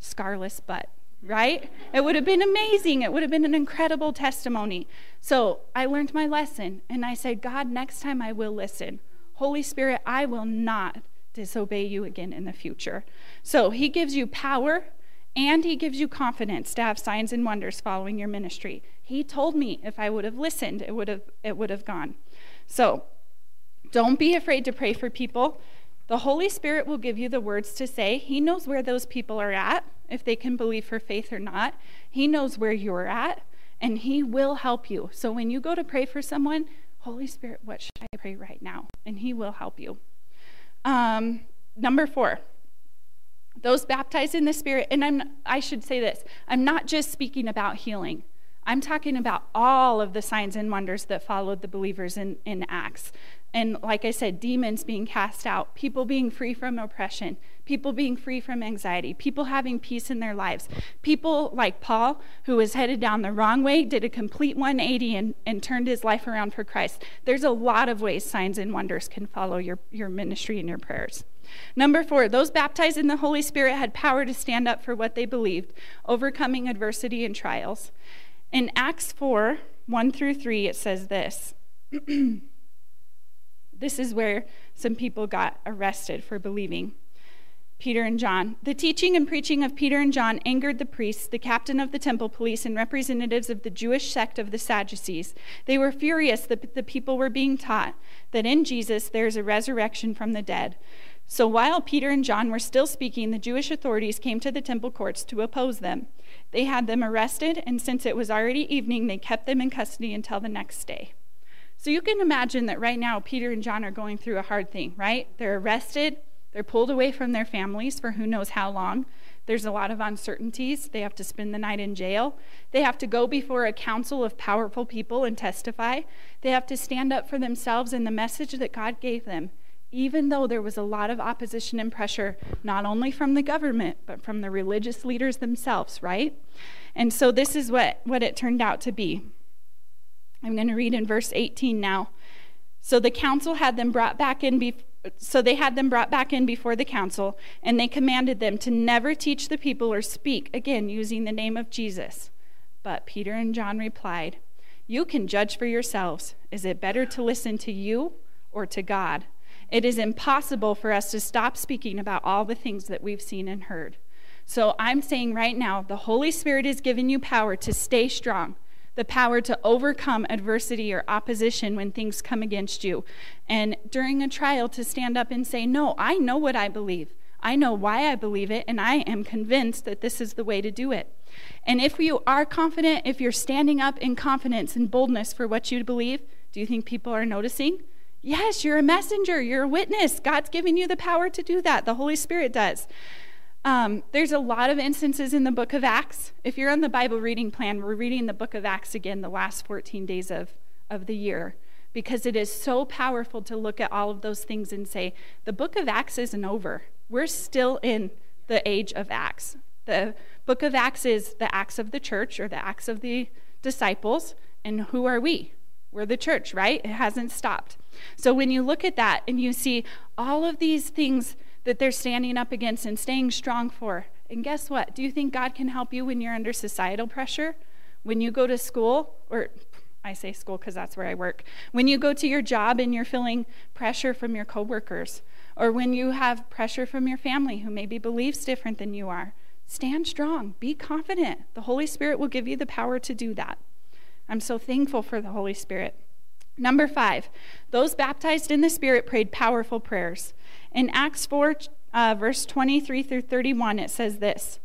scarless butt, right? It would have been amazing. It would have been an incredible testimony. So I learned my lesson, and I said, God, next time I will listen. Holy Spirit, I will not disobey you again in the future. So he gives you power and he gives you confidence to have signs and wonders following your ministry. He told me if I would have listened, it would have it would have gone. So don't be afraid to pray for people. The Holy Spirit will give you the words to say. He knows where those people are at, if they can believe for faith or not. He knows where you're at, and He will help you. So when you go to pray for someone, Holy Spirit, what should I pray right now? And He will help you. Um, number four, those baptized in the Spirit, and I'm, I should say this I'm not just speaking about healing. I'm talking about all of the signs and wonders that followed the believers in, in Acts. And like I said, demons being cast out, people being free from oppression, people being free from anxiety, people having peace in their lives. People like Paul, who was headed down the wrong way, did a complete 180 and, and turned his life around for Christ. There's a lot of ways signs and wonders can follow your, your ministry and your prayers. Number four, those baptized in the Holy Spirit had power to stand up for what they believed, overcoming adversity and trials. In Acts 4 1 through 3, it says this. This is where some people got arrested for believing. Peter and John. The teaching and preaching of Peter and John angered the priests, the captain of the temple police, and representatives of the Jewish sect of the Sadducees. They were furious that the people were being taught that in Jesus there is a resurrection from the dead. So while Peter and John were still speaking, the Jewish authorities came to the temple courts to oppose them. They had them arrested, and since it was already evening, they kept them in custody until the next day. So you can imagine that right now Peter and John are going through a hard thing, right? They're arrested, they're pulled away from their families for who knows how long. There's a lot of uncertainties. They have to spend the night in jail. They have to go before a council of powerful people and testify. They have to stand up for themselves and the message that God gave them, even though there was a lot of opposition and pressure, not only from the government, but from the religious leaders themselves, right? And so this is what, what it turned out to be. I'm going to read in verse 18 now. So the council had them brought back in be- so they had them brought back in before the council and they commanded them to never teach the people or speak again using the name of Jesus. But Peter and John replied, "You can judge for yourselves. Is it better to listen to you or to God? It is impossible for us to stop speaking about all the things that we've seen and heard." So I'm saying right now, the Holy Spirit has given you power to stay strong the power to overcome adversity or opposition when things come against you. And during a trial, to stand up and say, No, I know what I believe. I know why I believe it, and I am convinced that this is the way to do it. And if you are confident, if you're standing up in confidence and boldness for what you believe, do you think people are noticing? Yes, you're a messenger, you're a witness. God's given you the power to do that. The Holy Spirit does. Um, there's a lot of instances in the book of Acts. If you're on the Bible reading plan, we're reading the book of Acts again the last 14 days of, of the year because it is so powerful to look at all of those things and say, the book of Acts isn't over. We're still in the age of Acts. The book of Acts is the Acts of the church or the Acts of the disciples. And who are we? We're the church, right? It hasn't stopped. So when you look at that and you see all of these things that they're standing up against and staying strong for. And guess what? Do you think God can help you when you're under societal pressure? When you go to school, or I say school because that's where I work. When you go to your job and you're feeling pressure from your coworkers, or when you have pressure from your family who maybe believes different than you are, stand strong. Be confident. The Holy Spirit will give you the power to do that. I'm so thankful for the Holy Spirit. Number five, those baptized in the Spirit prayed powerful prayers. In Acts 4, uh, verse 23 through 31, it says this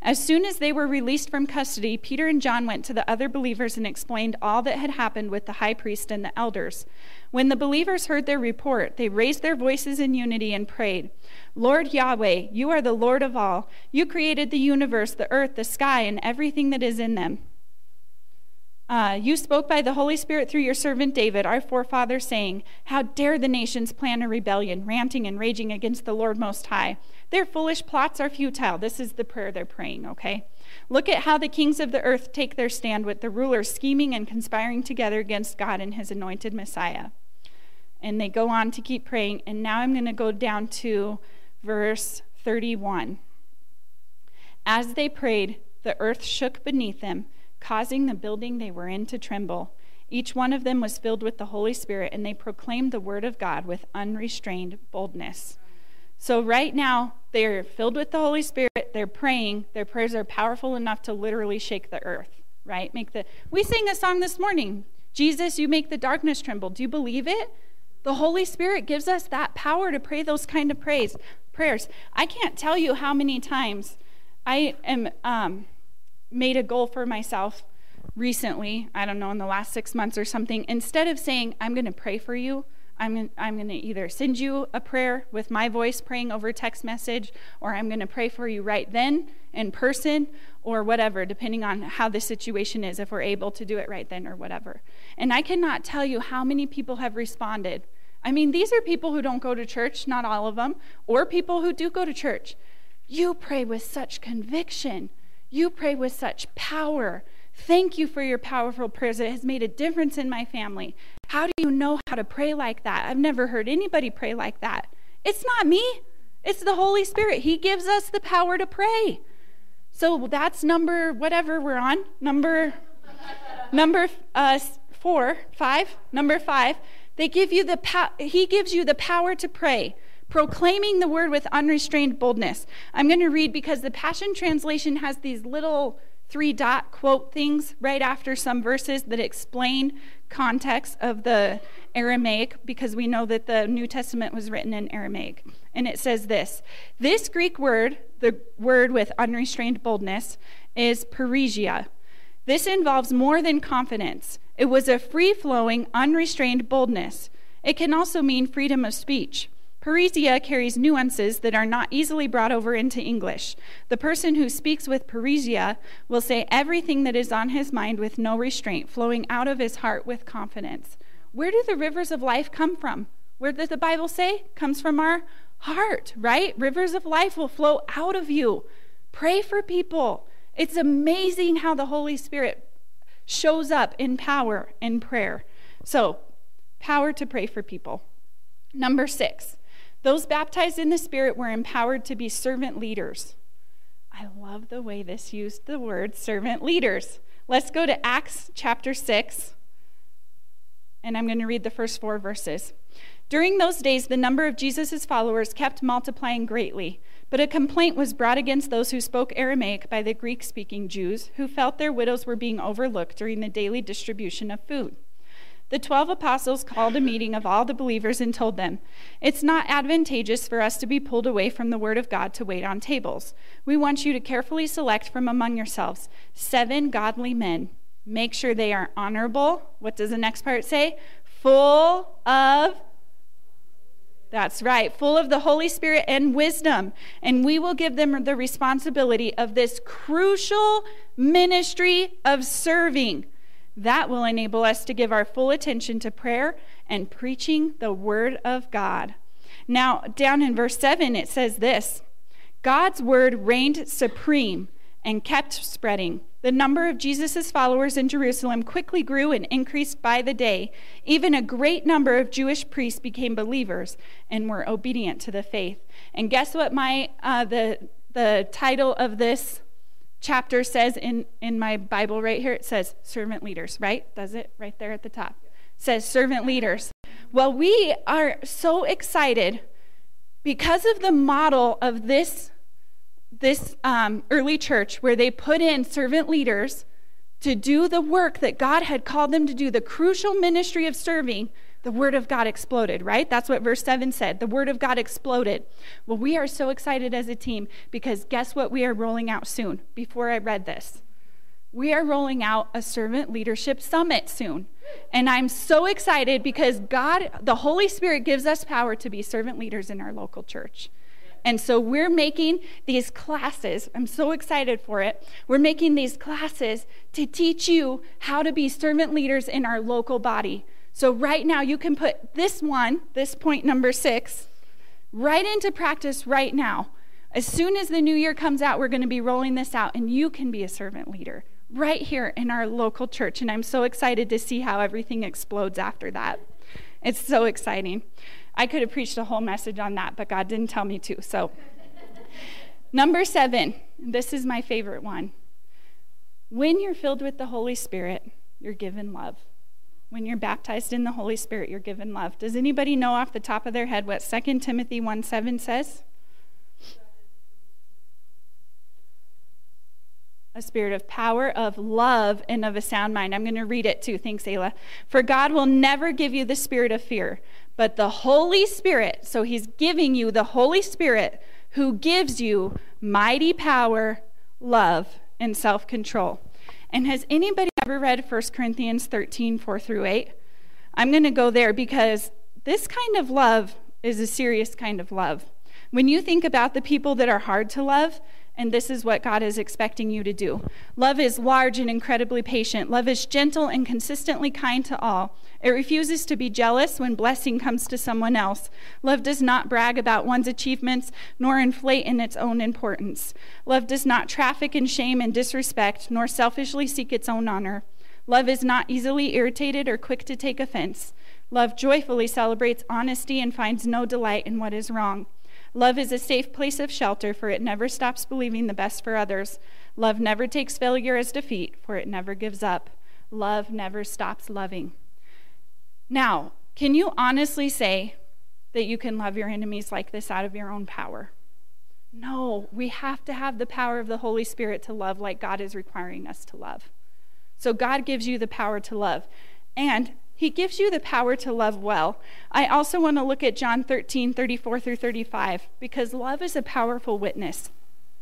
As soon as they were released from custody, Peter and John went to the other believers and explained all that had happened with the high priest and the elders. When the believers heard their report, they raised their voices in unity and prayed Lord Yahweh, you are the Lord of all. You created the universe, the earth, the sky, and everything that is in them. Uh, you spoke by the Holy Spirit through your servant David, our forefather, saying, How dare the nations plan a rebellion, ranting and raging against the Lord Most High? Their foolish plots are futile. This is the prayer they're praying, okay? Look at how the kings of the earth take their stand with the rulers scheming and conspiring together against God and his anointed Messiah. And they go on to keep praying. And now I'm going to go down to verse 31. As they prayed, the earth shook beneath them causing the building they were in to tremble. Each one of them was filled with the Holy Spirit, and they proclaimed the word of God with unrestrained boldness. So, right now, they're filled with the Holy Spirit. They're praying. Their prayers are powerful enough to literally shake the earth, right? Make the. We sang a song this morning Jesus, you make the darkness tremble. Do you believe it? The Holy Spirit gives us that power to pray those kind of praise, prayers. I can't tell you how many times I am. Um, made a goal for myself recently, I don't know, in the last six months or something, instead of saying, I'm going to pray for you, I'm, I'm going to either send you a prayer with my voice praying over text message, or I'm going to pray for you right then in person, or whatever, depending on how the situation is, if we're able to do it right then or whatever. And I cannot tell you how many people have responded. I mean, these are people who don't go to church, not all of them, or people who do go to church. You pray with such conviction, you pray with such power. Thank you for your powerful prayers. It has made a difference in my family. How do you know how to pray like that? I've never heard anybody pray like that. It's not me, it's the Holy Spirit. He gives us the power to pray. So that's number whatever we're on. Number number uh, four, five. Number five. They give you the po- he gives you the power to pray, proclaiming the word with unrestrained boldness. I'm going to read because the Passion Translation has these little three dot quote things right after some verses that explain context of the Aramaic because we know that the New Testament was written in Aramaic. And it says this This Greek word, the word with unrestrained boldness, is parrhesia. This involves more than confidence, it was a free flowing, unrestrained boldness. It can also mean freedom of speech. Parrhesia carries nuances that are not easily brought over into English. The person who speaks with parrhesia will say everything that is on his mind with no restraint, flowing out of his heart with confidence. Where do the rivers of life come from? Where does the Bible say? Comes from our heart, right? Rivers of life will flow out of you. Pray for people. It's amazing how the Holy Spirit shows up in power in prayer. So, power to pray for people. Number six, those baptized in the Spirit were empowered to be servant leaders. I love the way this used the word servant leaders. Let's go to Acts chapter 6, and I'm going to read the first four verses. During those days, the number of Jesus' followers kept multiplying greatly, but a complaint was brought against those who spoke Aramaic by the Greek speaking Jews who felt their widows were being overlooked during the daily distribution of food. The twelve apostles called a meeting of all the believers and told them, It's not advantageous for us to be pulled away from the word of God to wait on tables. We want you to carefully select from among yourselves seven godly men. Make sure they are honorable. What does the next part say? Full of that's right, full of the Holy Spirit and wisdom. And we will give them the responsibility of this crucial ministry of serving. That will enable us to give our full attention to prayer and preaching the Word of God. Now, down in verse 7, it says this God's Word reigned supreme and kept spreading. The number of Jesus' followers in Jerusalem quickly grew and increased by the day. Even a great number of Jewish priests became believers and were obedient to the faith. And guess what my uh, the the title of this chapter says in, in my Bible right here, it says servant leaders, right? Does it right there at the top? It says servant leaders. Well, we are so excited because of the model of this, this um, early church where they put in servant leaders to do the work that God had called them to do, the crucial ministry of serving the word of God exploded, right? That's what verse 7 said. The word of God exploded. Well, we are so excited as a team because guess what we are rolling out soon before I read this? We are rolling out a servant leadership summit soon. And I'm so excited because God, the Holy Spirit, gives us power to be servant leaders in our local church. And so we're making these classes. I'm so excited for it. We're making these classes to teach you how to be servant leaders in our local body. So, right now, you can put this one, this point number six, right into practice right now. As soon as the new year comes out, we're going to be rolling this out, and you can be a servant leader right here in our local church. And I'm so excited to see how everything explodes after that. It's so exciting. I could have preached a whole message on that, but God didn't tell me to. So, number seven, this is my favorite one. When you're filled with the Holy Spirit, you're given love. When you're baptized in the Holy Spirit, you're given love. Does anybody know off the top of their head what 2 Timothy 1 7 says? a spirit of power, of love, and of a sound mind. I'm going to read it too. Thanks, Ayla. For God will never give you the spirit of fear, but the Holy Spirit. So he's giving you the Holy Spirit who gives you mighty power, love, and self control. And has anybody ever read 1 Corinthians 13, 4 through 8? I'm going to go there because this kind of love is a serious kind of love. When you think about the people that are hard to love, and this is what God is expecting you to do. Love is large and incredibly patient. Love is gentle and consistently kind to all. It refuses to be jealous when blessing comes to someone else. Love does not brag about one's achievements nor inflate in its own importance. Love does not traffic in shame and disrespect nor selfishly seek its own honor. Love is not easily irritated or quick to take offense. Love joyfully celebrates honesty and finds no delight in what is wrong. Love is a safe place of shelter, for it never stops believing the best for others. Love never takes failure as defeat, for it never gives up. Love never stops loving. Now, can you honestly say that you can love your enemies like this out of your own power? No, we have to have the power of the Holy Spirit to love like God is requiring us to love. So God gives you the power to love. And he gives you the power to love well. I also want to look at John 13, 34 through 35, because love is a powerful witness.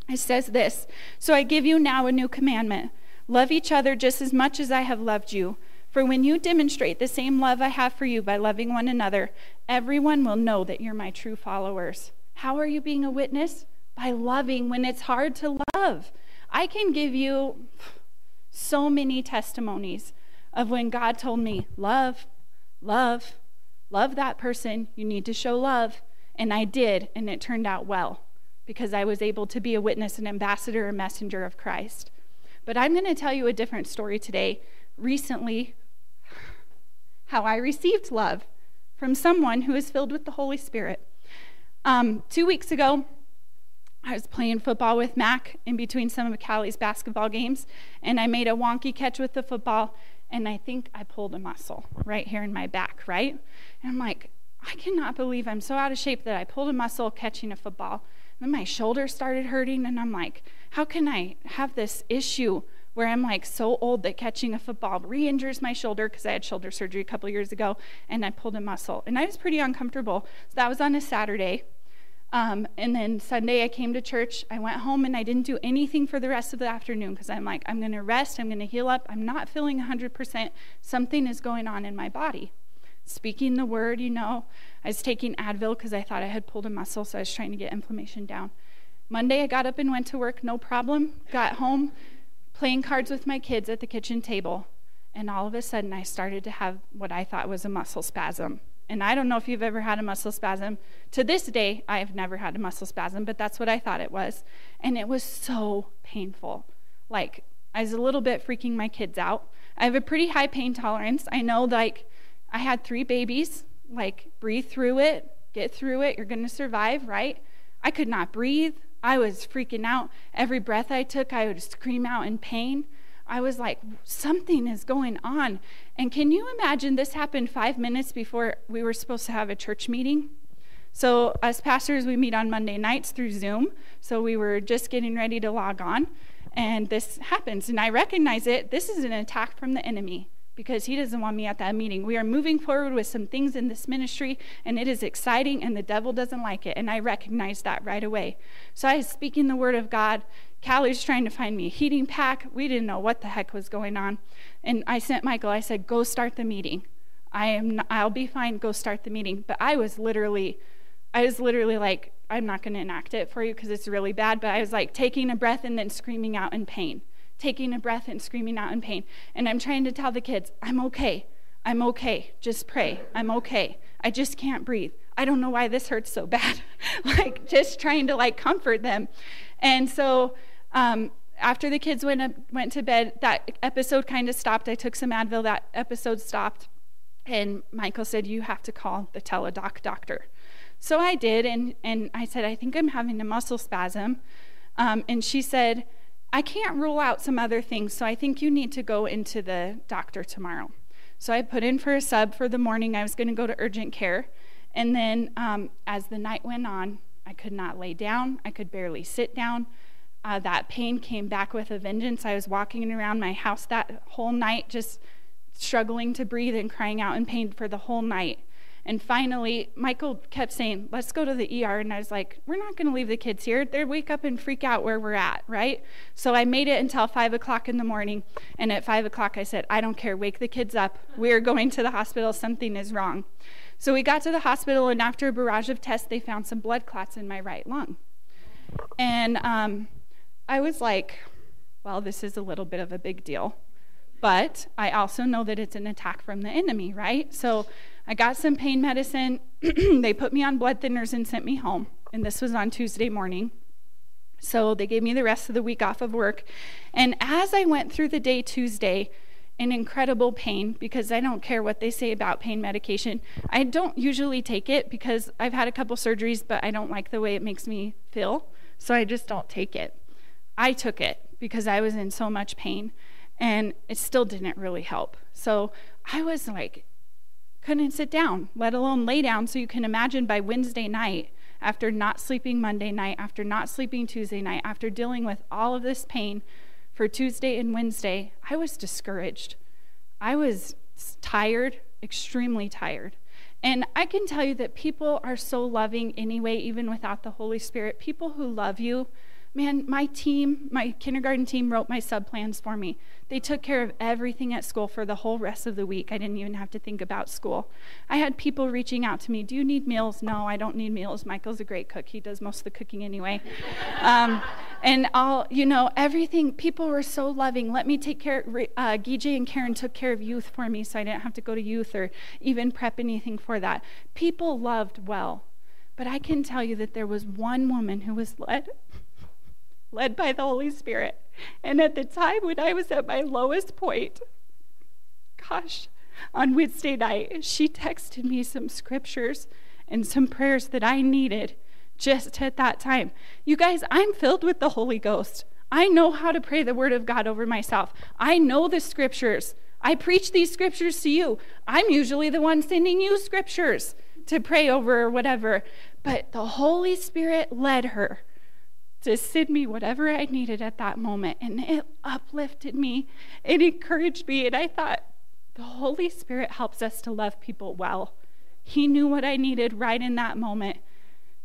It says this So I give you now a new commandment love each other just as much as I have loved you. For when you demonstrate the same love I have for you by loving one another, everyone will know that you're my true followers. How are you being a witness? By loving when it's hard to love. I can give you so many testimonies of when God told me, love, love, love that person. You need to show love. And I did, and it turned out well because I was able to be a witness, an ambassador, a messenger of Christ. But I'm going to tell you a different story today. Recently, how I received love from someone who is filled with the Holy Spirit. Um, two weeks ago, I was playing football with Mac in between some of Callie's basketball games, and I made a wonky catch with the football, and I think I pulled a muscle right here in my back, right? And I'm like, I cannot believe I'm so out of shape that I pulled a muscle catching a football. And then my shoulder started hurting, and I'm like, how can I have this issue where I'm like so old that catching a football re injures my shoulder because I had shoulder surgery a couple years ago and I pulled a muscle. And I was pretty uncomfortable. So that was on a Saturday. Um, and then Sunday, I came to church. I went home and I didn't do anything for the rest of the afternoon because I'm like, I'm going to rest. I'm going to heal up. I'm not feeling 100%. Something is going on in my body. Speaking the word, you know, I was taking Advil because I thought I had pulled a muscle, so I was trying to get inflammation down. Monday, I got up and went to work, no problem. Got home, playing cards with my kids at the kitchen table. And all of a sudden, I started to have what I thought was a muscle spasm. And I don't know if you've ever had a muscle spasm. To this day, I have never had a muscle spasm, but that's what I thought it was. And it was so painful. Like, I was a little bit freaking my kids out. I have a pretty high pain tolerance. I know, like, I had three babies. Like, breathe through it, get through it. You're to survive, right? I could not breathe. I was freaking out. Every breath I took, I would scream out in pain. I was like, something is going on. And can you imagine this happened five minutes before we were supposed to have a church meeting? So, as pastors, we meet on Monday nights through Zoom. So, we were just getting ready to log on, and this happens. And I recognize it. This is an attack from the enemy because he doesn't want me at that meeting. We are moving forward with some things in this ministry, and it is exciting, and the devil doesn't like it. And I recognize that right away. So, I was speaking the word of God, Callie's trying to find me a heating pack. We didn't know what the heck was going on. And I sent Michael, I said, go start the meeting. I am not, I'll be fine, go start the meeting. But I was literally, I was literally like, I'm not going to enact it for you because it's really bad. But I was like taking a breath and then screaming out in pain, taking a breath and screaming out in pain. And I'm trying to tell the kids, I'm okay. I'm okay. Just pray. I'm okay. I just can't breathe. I don't know why this hurts so bad. like just trying to like comfort them. And so um, after the kids went, went to bed, that episode kind of stopped. I took some Advil, that episode stopped. And Michael said, You have to call the teledoc doctor. So I did, and, and I said, I think I'm having a muscle spasm. Um, and she said, I can't rule out some other things, so I think you need to go into the doctor tomorrow. So I put in for a sub for the morning. I was going to go to urgent care. And then um, as the night went on, I could not lay down, I could barely sit down uh, that pain came back with a vengeance. I was walking around my house that whole night, just struggling to breathe and crying out in pain for the whole night. And finally, Michael kept saying, Let's go to the ER. And I was like, We're not going to leave the kids here. They'd wake up and freak out where we're at, right? So I made it until five o'clock in the morning. And at five o'clock, I said, I don't care. Wake the kids up. We're going to the hospital. Something is wrong. So we got to the hospital, and after a barrage of tests, they found some blood clots in my right lung. And um, I was like, well, this is a little bit of a big deal. But I also know that it's an attack from the enemy, right? So I got some pain medicine. they put me on blood thinners and sent me home. And this was on Tuesday morning. So they gave me the rest of the week off of work. And as I went through the day Tuesday, in incredible pain because I don't care what they say about pain medication. I don't usually take it because I've had a couple surgeries, but I don't like the way it makes me feel. So I just don't take it. I took it because I was in so much pain and it still didn't really help. So I was like, couldn't sit down, let alone lay down. So you can imagine by Wednesday night, after not sleeping Monday night, after not sleeping Tuesday night, after dealing with all of this pain for Tuesday and Wednesday, I was discouraged. I was tired, extremely tired. And I can tell you that people are so loving anyway, even without the Holy Spirit. People who love you, man, my team, my kindergarten team wrote my sub plans for me. They took care of everything at school for the whole rest of the week. I didn't even have to think about school. I had people reaching out to me, Do you need meals? No, I don't need meals. Michael's a great cook. He does most of the cooking anyway. Um, and all, you know, everything, people were so loving. Let me take care, uh, Gijay and Karen took care of youth for me so I didn't have to go to youth or even prep anything for that. People loved well. But I can tell you that there was one woman who was led led by the Holy Spirit. And at the time when I was at my lowest point, gosh, on Wednesday night, she texted me some scriptures and some prayers that I needed just at that time. You guys, I'm filled with the Holy Ghost. I know how to pray the word of God over myself. I know the scriptures. I preach these scriptures to you. I'm usually the one sending you scriptures to pray over or whatever. But the Holy Spirit led her to send me whatever I needed at that moment. And it uplifted me, it encouraged me. And I thought, the Holy Spirit helps us to love people well. He knew what I needed right in that moment.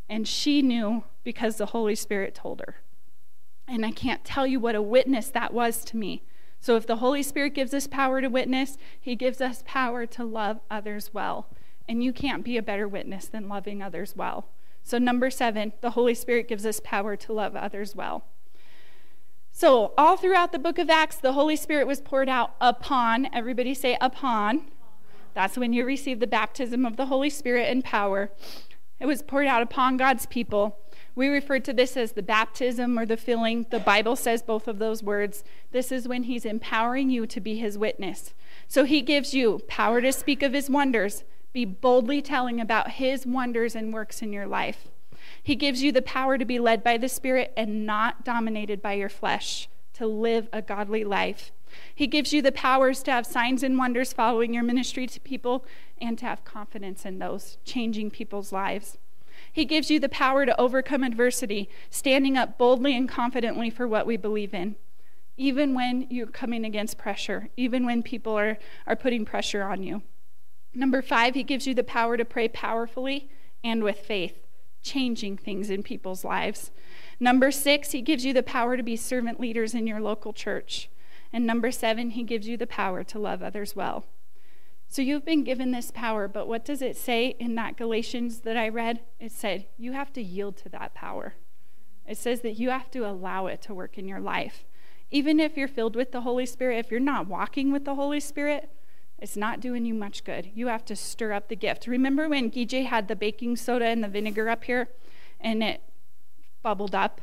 And she knew because the Holy Spirit told her. And I can't tell you what a witness that was to me. So, if the Holy Spirit gives us power to witness, He gives us power to love others well. And you can't be a better witness than loving others well. So, number seven, the Holy Spirit gives us power to love others well. So, all throughout the book of Acts, the Holy Spirit was poured out upon, everybody say upon. That's when you receive the baptism of the Holy Spirit and power. It was poured out upon God's people. We refer to this as the baptism or the filling. The Bible says both of those words. This is when He's empowering you to be His witness. So He gives you power to speak of His wonders, be boldly telling about his wonders and works in your life. He gives you the power to be led by the Spirit and not dominated by your flesh, to live a godly life. He gives you the powers to have signs and wonders following your ministry to people and to have confidence in those, changing people's lives. He gives you the power to overcome adversity, standing up boldly and confidently for what we believe in, even when you're coming against pressure, even when people are, are putting pressure on you. Number five, he gives you the power to pray powerfully and with faith, changing things in people's lives. Number six, he gives you the power to be servant leaders in your local church. And number seven, he gives you the power to love others well. So you've been given this power, but what does it say in that Galatians that I read? It said, you have to yield to that power. It says that you have to allow it to work in your life. Even if you're filled with the Holy Spirit, if you're not walking with the Holy Spirit, it's not doing you much good. You have to stir up the gift. Remember when Gijay had the baking soda and the vinegar up here and it bubbled up?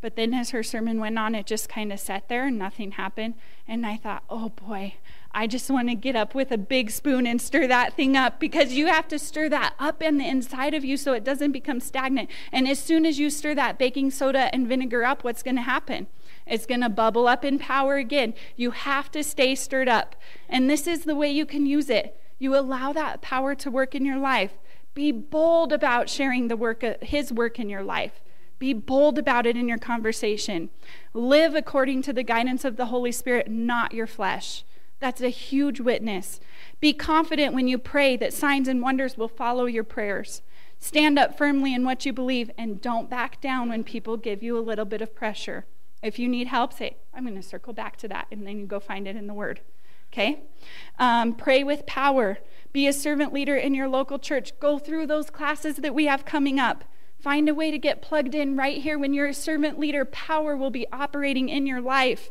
But then as her sermon went on, it just kind of sat there and nothing happened. And I thought, oh boy, I just want to get up with a big spoon and stir that thing up because you have to stir that up in the inside of you so it doesn't become stagnant. And as soon as you stir that baking soda and vinegar up, what's going to happen? It's going to bubble up in power again. You have to stay stirred up. And this is the way you can use it. You allow that power to work in your life. Be bold about sharing the work of his work in your life. Be bold about it in your conversation. Live according to the guidance of the Holy Spirit, not your flesh. That's a huge witness. Be confident when you pray that signs and wonders will follow your prayers. Stand up firmly in what you believe and don't back down when people give you a little bit of pressure. If you need help, say, I'm going to circle back to that, and then you go find it in the Word. Okay? Um, pray with power. Be a servant leader in your local church. Go through those classes that we have coming up. Find a way to get plugged in right here when you're a servant leader. Power will be operating in your life.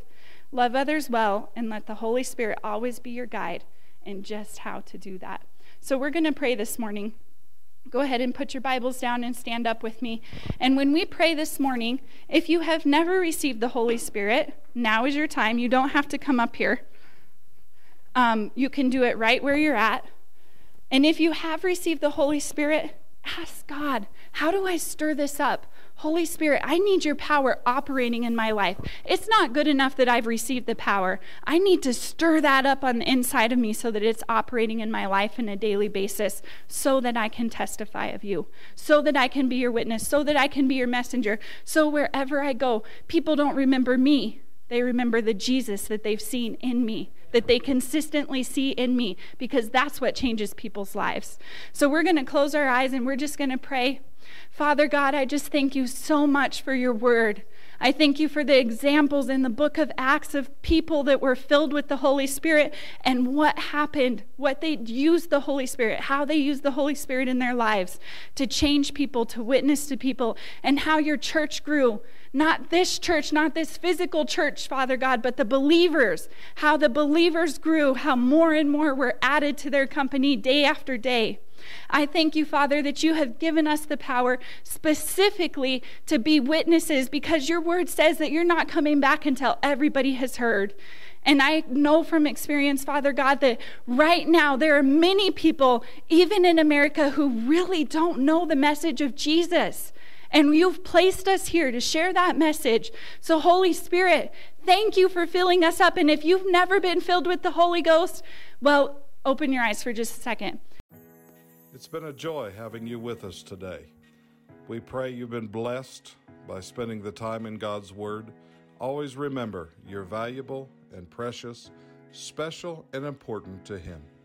Love others well and let the Holy Spirit always be your guide in just how to do that. So, we're going to pray this morning. Go ahead and put your Bibles down and stand up with me. And when we pray this morning, if you have never received the Holy Spirit, now is your time. You don't have to come up here. Um, you can do it right where you're at. And if you have received the Holy Spirit, ask God, how do I stir this up? Holy Spirit, I need your power operating in my life. It's not good enough that I've received the power. I need to stir that up on the inside of me so that it's operating in my life on a daily basis so that I can testify of you, so that I can be your witness, so that I can be your messenger. So wherever I go, people don't remember me, they remember the Jesus that they've seen in me that they consistently see in me because that's what changes people's lives. So we're going to close our eyes and we're just going to pray. Father God, I just thank you so much for your word. I thank you for the examples in the book of Acts of people that were filled with the Holy Spirit and what happened, what they used the Holy Spirit, how they used the Holy Spirit in their lives to change people, to witness to people, and how your church grew. Not this church, not this physical church, Father God, but the believers, how the believers grew, how more and more were added to their company day after day. I thank you, Father, that you have given us the power specifically to be witnesses because your word says that you're not coming back until everybody has heard. And I know from experience, Father God, that right now there are many people, even in America, who really don't know the message of Jesus. And you've placed us here to share that message. So, Holy Spirit, thank you for filling us up. And if you've never been filled with the Holy Ghost, well, open your eyes for just a second. It's been a joy having you with us today. We pray you've been blessed by spending the time in God's Word. Always remember you're valuable and precious, special and important to Him.